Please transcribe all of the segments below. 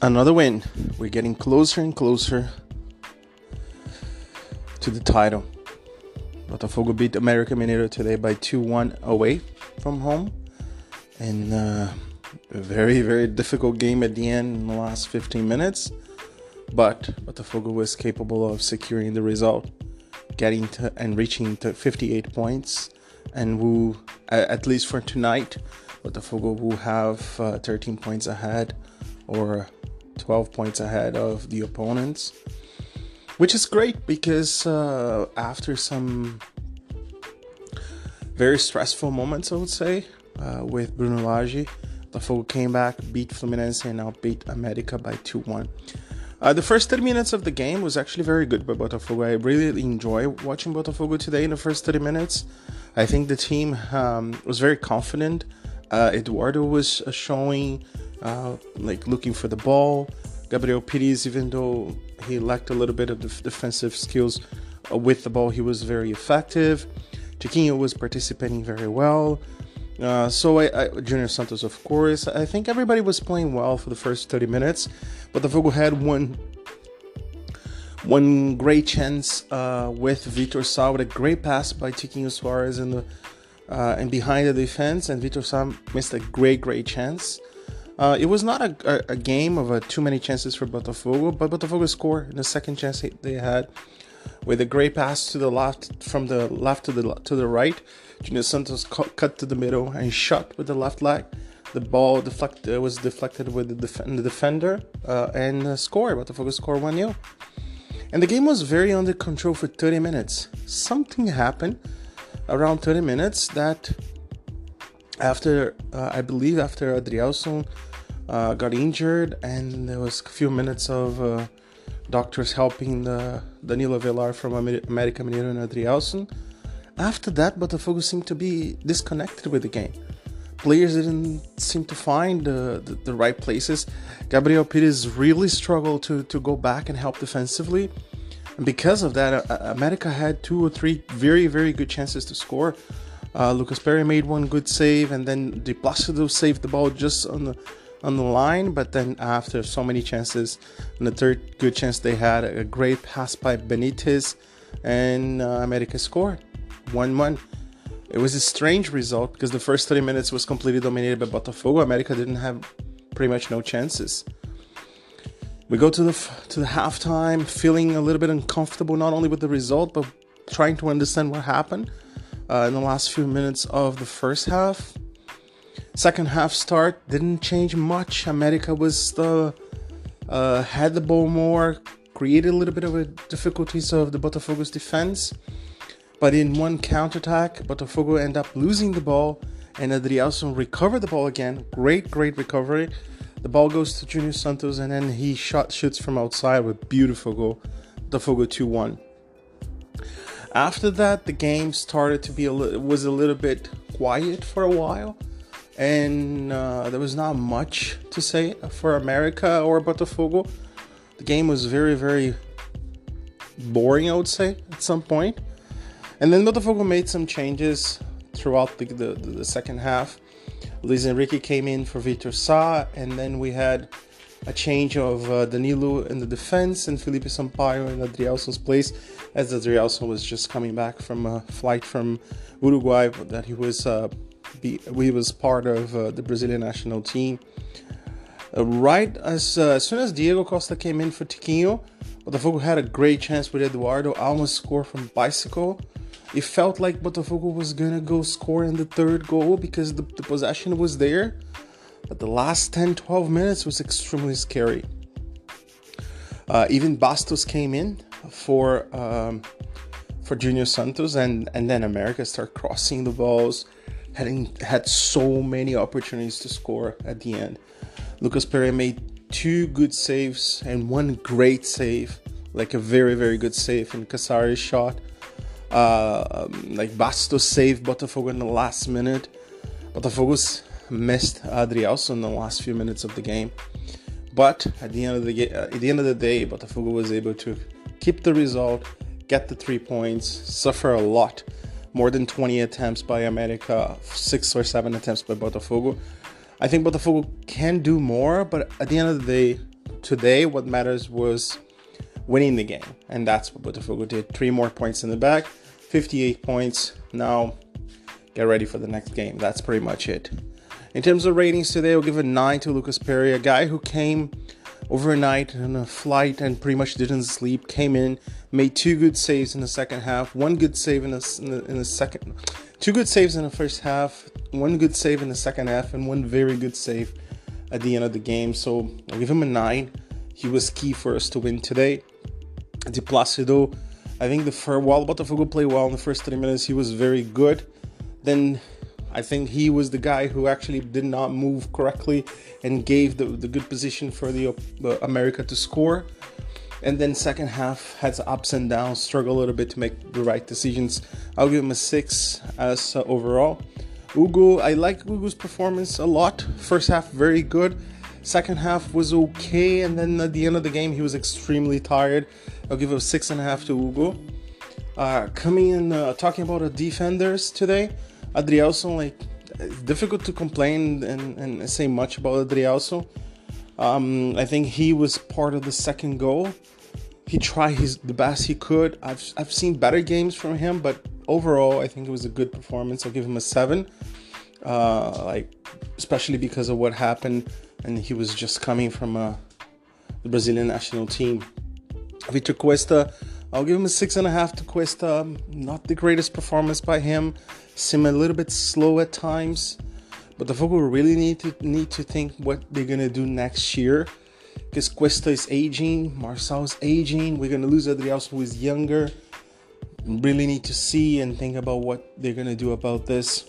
Another win. We're getting closer and closer to the title. Botafogo beat America Mineiro today by 2 1 away from home. And uh, a very, very difficult game at the end in the last 15 minutes. But Botafogo was capable of securing the result, getting to and reaching to 58 points. And will, at least for tonight, Botafogo will have uh, 13 points ahead or 12 points ahead of the opponents, which is great because uh, after some very stressful moments, I would say, uh, with Bruno Lage, Botafogo came back, beat Fluminense, and now beat America by 2 1. Uh, the first 30 minutes of the game was actually very good by Botafogo. I really enjoy watching Botafogo today in the first 30 minutes. I think the team um, was very confident. Uh, Eduardo was uh, showing uh, like looking for the ball. Gabriel Pires, even though he lacked a little bit of the defensive skills uh, with the ball, he was very effective. Tiquinho was participating very well. Uh, so I, I, Junior Santos, of course. I think everybody was playing well for the first 30 minutes, but the Vogo had one one great chance uh, with Vitor Sá with a great pass by Tiquinho Soares in the uh, and behind the defense, and Vitor Sá missed a great, great chance. Uh, it was not a, a, a game of uh, too many chances for Botafogo, but Botafogo scored in the second chance they had with a great pass to the left from the left to the to the right. Junior Santos cut to the middle and shot with the left leg. The ball deflect, uh, was deflected with the, def- the defender uh, and uh, scored. Botafogo scored 1 0. And the game was very under control for 30 minutes. Something happened around 30 minutes that after, uh, I believe, after Adryelson uh, got injured, and there was a few minutes of uh, doctors helping the Danilo Avelar from America Mineiro and Adryelson. After that, Botafogo seemed to be disconnected with the game. Players didn't seem to find the, the, right places. Gabriel Pires really struggled to, to go back and help defensively. And because of that, America had two or three very, very good chances to score. Uh, Lucas Perri made one good save, and then Di Placido saved the ball just on the on the line, but then after so many chances, and the third good chance they had, a great pass by Benitez, and uh, America scored 1 1. It was a strange result because the first 30 minutes was completely dominated by Botafogo. America didn't have pretty much no chances. We go to the to the halftime, feeling a little bit uncomfortable, not only with the result, but trying to understand what happened uh, in the last few minutes of the first half. Second half start didn't change much. America was the uh, had the ball more, created a little bit of a difficulties of the Botafogo's defense, but in one counterattack, Botafogo end up losing the ball, and Adryelson recovered the ball again. Great, great recovery. The ball goes to Junior Santos, and then he shot shoots from outside with beautiful goal. Botafogo 2-1. After that, the game started to be a was a little bit quiet for a while and uh, there was not much to say for America or Botafogo. The game was very, very boring, I would say, at some. And then Botafogo made some changes throughout the, the, the second half. Luis Henrique came in for Vitor Sá, and then we had a change of uh, Danilo in the defense and Felipe Sampaio in Adryelson's place, as Adryelson was just coming back from a flight from Uruguay that he was uh, be, we was part of uh, the Brazilian national team. Uh, right as, uh, as soon as Diego Costa came in for Tiquinho, Botafogo had a great chance with Eduardo. Almost scored from bicycle. It felt like Botafogo was gonna go score in the third goal because the, the possession was there. But the last 10 12 minutes was extremely scary. Uh, even Bastos came in for um, for Junior Santos, and, and then America started crossing the balls having had so many opportunities to score at the end. Lucas Perri made two good saves and one great save, like a very very good save in Cazares' shot. Uh, um, like Bastos saved Botafogo in the last minute. Botafogo's missed Adryelson in the last few minutes of the game, but at the end of the uh, at the end of the day, Botafogo was able to keep the result, get the three points, suffer a lot more than 20 attempts by America, six or seven attempts by Botafogo. I think Botafogo can do more, but at the end of the day, today, what matters was winning the game, and that's what Botafogo did. Three more points in the back, 58 points. Now, get ready for the next game. That's pretty much it. In terms of ratings today, I'll give a 9 to Lucas Perri, a guy who came overnight on a flight and pretty much didn't sleep. Came in, made two good saves in the second half, one good save in the, in the, in the second, two good saves in the first half, one good save in the second half, and one very good save at the end of the game. So I'll give him a 9. He was key for us to win today. Di Placido, I think the first, while Botafogo played well in the first 30 minutes, he was very good. Then I think he was the guy who actually did not move correctly and gave the, the good position for the uh, America to score. And then second half had ups and downs, struggle a little bit to make the right decisions. I'll give him a six as uh, overall. Hugo, I like Hugo's performance a lot. First half very good. Second half was okay, and then at the end of the game he was extremely tired. I'll give a six and a half to Hugo. Uh, coming in, uh, talking about the defenders today. Adryelson, like, it's difficult to complain and, and say much about Adryelson. Um, I think he was part of the second goal. He tried his the best he could. I've I've seen better games from him, but overall, I think it was a good performance. I'll give him a seven. Uh, like, especially because of what happened, and he was just coming from uh, the Brazilian national team. Victor Cuesta, I'll give him a six and a half to Cuesta. Not the greatest performance by him seem a little bit slow at times. Botafogo really need to need to think what they're gonna do next year. Because Cuesta is aging, Marçal is aging, we're gonna lose Adryelson who is younger. Really need to see and think about what they're gonna do about this.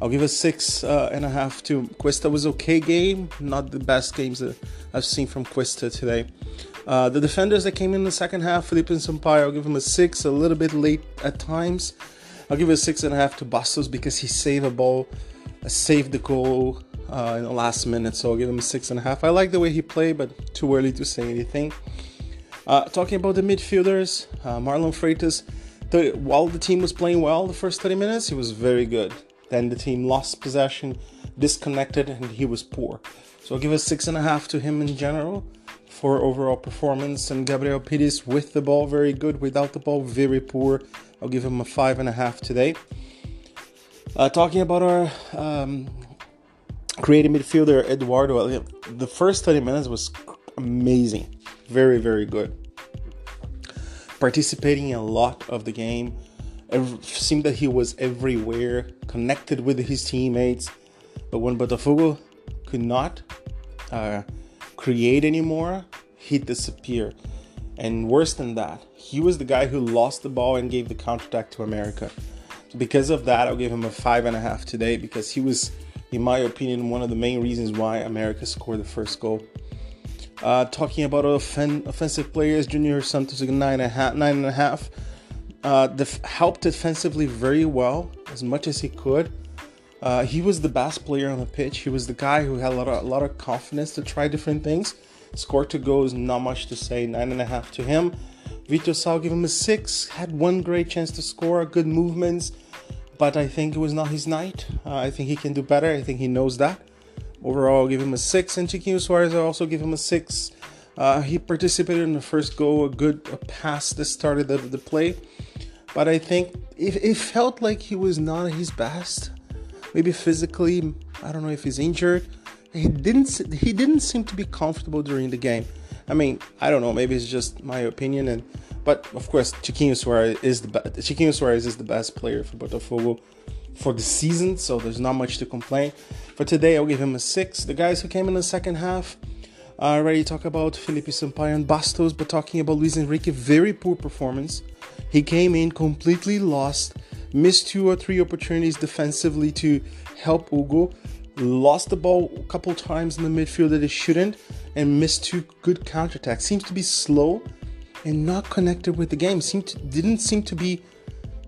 I'll give a six uh, and a half to Cuesta was okay game, not the best games that I've seen from Cuesta today. Uh, the defenders that came in the second half, Felipe Sampaio, I'll give him a six, a little bit late at times. I'll give a six and a half to Bastos because he saved a ball, uh, saved the goal uh, in the last minute. So I'll give him a six and a half. I like the way he played, but too early to say anything. Uh, talking about the midfielders, uh, Marlon Freitas, the, while the team was playing well the first 30 minutes, he was very good. Then the team lost possession, disconnected, and he was poor. So I'll give a six and a half to him in general for overall performance. And Gabriel Pires with the ball, very good. Without the ball, very poor. I'll give him a five and a half today. Uh, talking about our um, creative midfielder Eduardo, the first 30 minutes was amazing, very very good. Participating in a lot of the game, it seemed that he was everywhere, connected with his teammates. But when Botafogo could not uh, create anymore, he disappeared. And worse than that, he was the guy who lost the ball and gave the counterattack to America. Because of that, I'll give him a five and a half today because he was, in my opinion, one of the main reasons why America scored the first goal. Uh, talking about offen- offensive players, Junior Santos nine and a half, nine and a half. Uh, def- helped defensively very well as much as he could. Uh, he was the best player on the pitch. He was the guy who had a lot of, a lot of confidence to try different things. Score to go is not much to say. Nine and a half to him. Vitor Sá give him a six. Had one great chance to score, good movements, but I think it was not his night. Uh, I think he can do better. I think he knows that. Overall, I'll give him a six. And Tiquinho Soares, I also give him a six. Uh, he participated in the first goal, a good a pass that started the, the play. But I think it, it felt like he was not his best. Maybe physically, I don't know if he's injured he didn't he didn't seem to be comfortable during the game. I mean, I don't know, maybe it's just my opinion and but of course Tiquinho Soares is the Tiquinho Soares is the best player for Botafogo for the season, so there's not much to complain. For today, I'll give him a six. The guys who came in the second half, I already talked about Felipe Sampaio and Bastos, but talking about Luis Henrique, very poor performance. He came in completely lost, missed two or three opportunities defensively to help Hugo, lost the ball a couple times in the midfield that he shouldn't, and missed two good counterattacks. Seems to be slow and not connected with the game. Seemed to, didn't seem to be,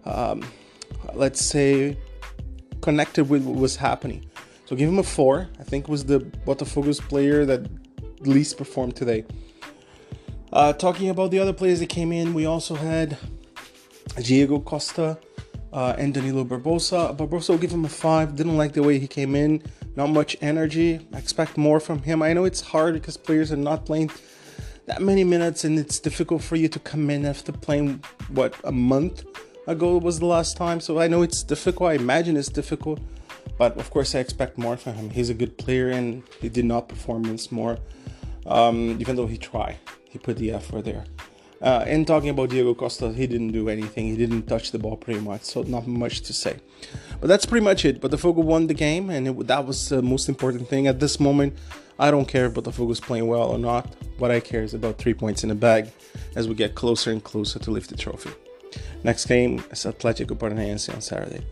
um, let's say, connected with what was happening. So give him a four. I think was the Botafogo's player that least performed today. Uh, talking about the other players that came in, we also had Diego Costa uh, and Danilo Barbosa. Barbosa will give him a five. Didn't like the way he came in. Not much energy. I expect more from him. I know it's hard because players are not playing that many minutes, and it's difficult for you to come in after playing what a month ago was the last time. So I know it's difficult. I imagine it's difficult, but of course I expect more from him. He's a good player, and he did not perform once more, um, even though he tried. He put the effort there. Uh, and talking about Diego Costa, he didn't do anything. He didn't touch the ball pretty much, so not much to say. But that's pretty much it. But the Fogo won the game, and it, that was the most important thing at this moment. I don't care if Botafogo's playing well or not. What I care is about three points in the bag as we get closer and closer to lift the trophy. Next game is Atlético Paranaense on Saturday.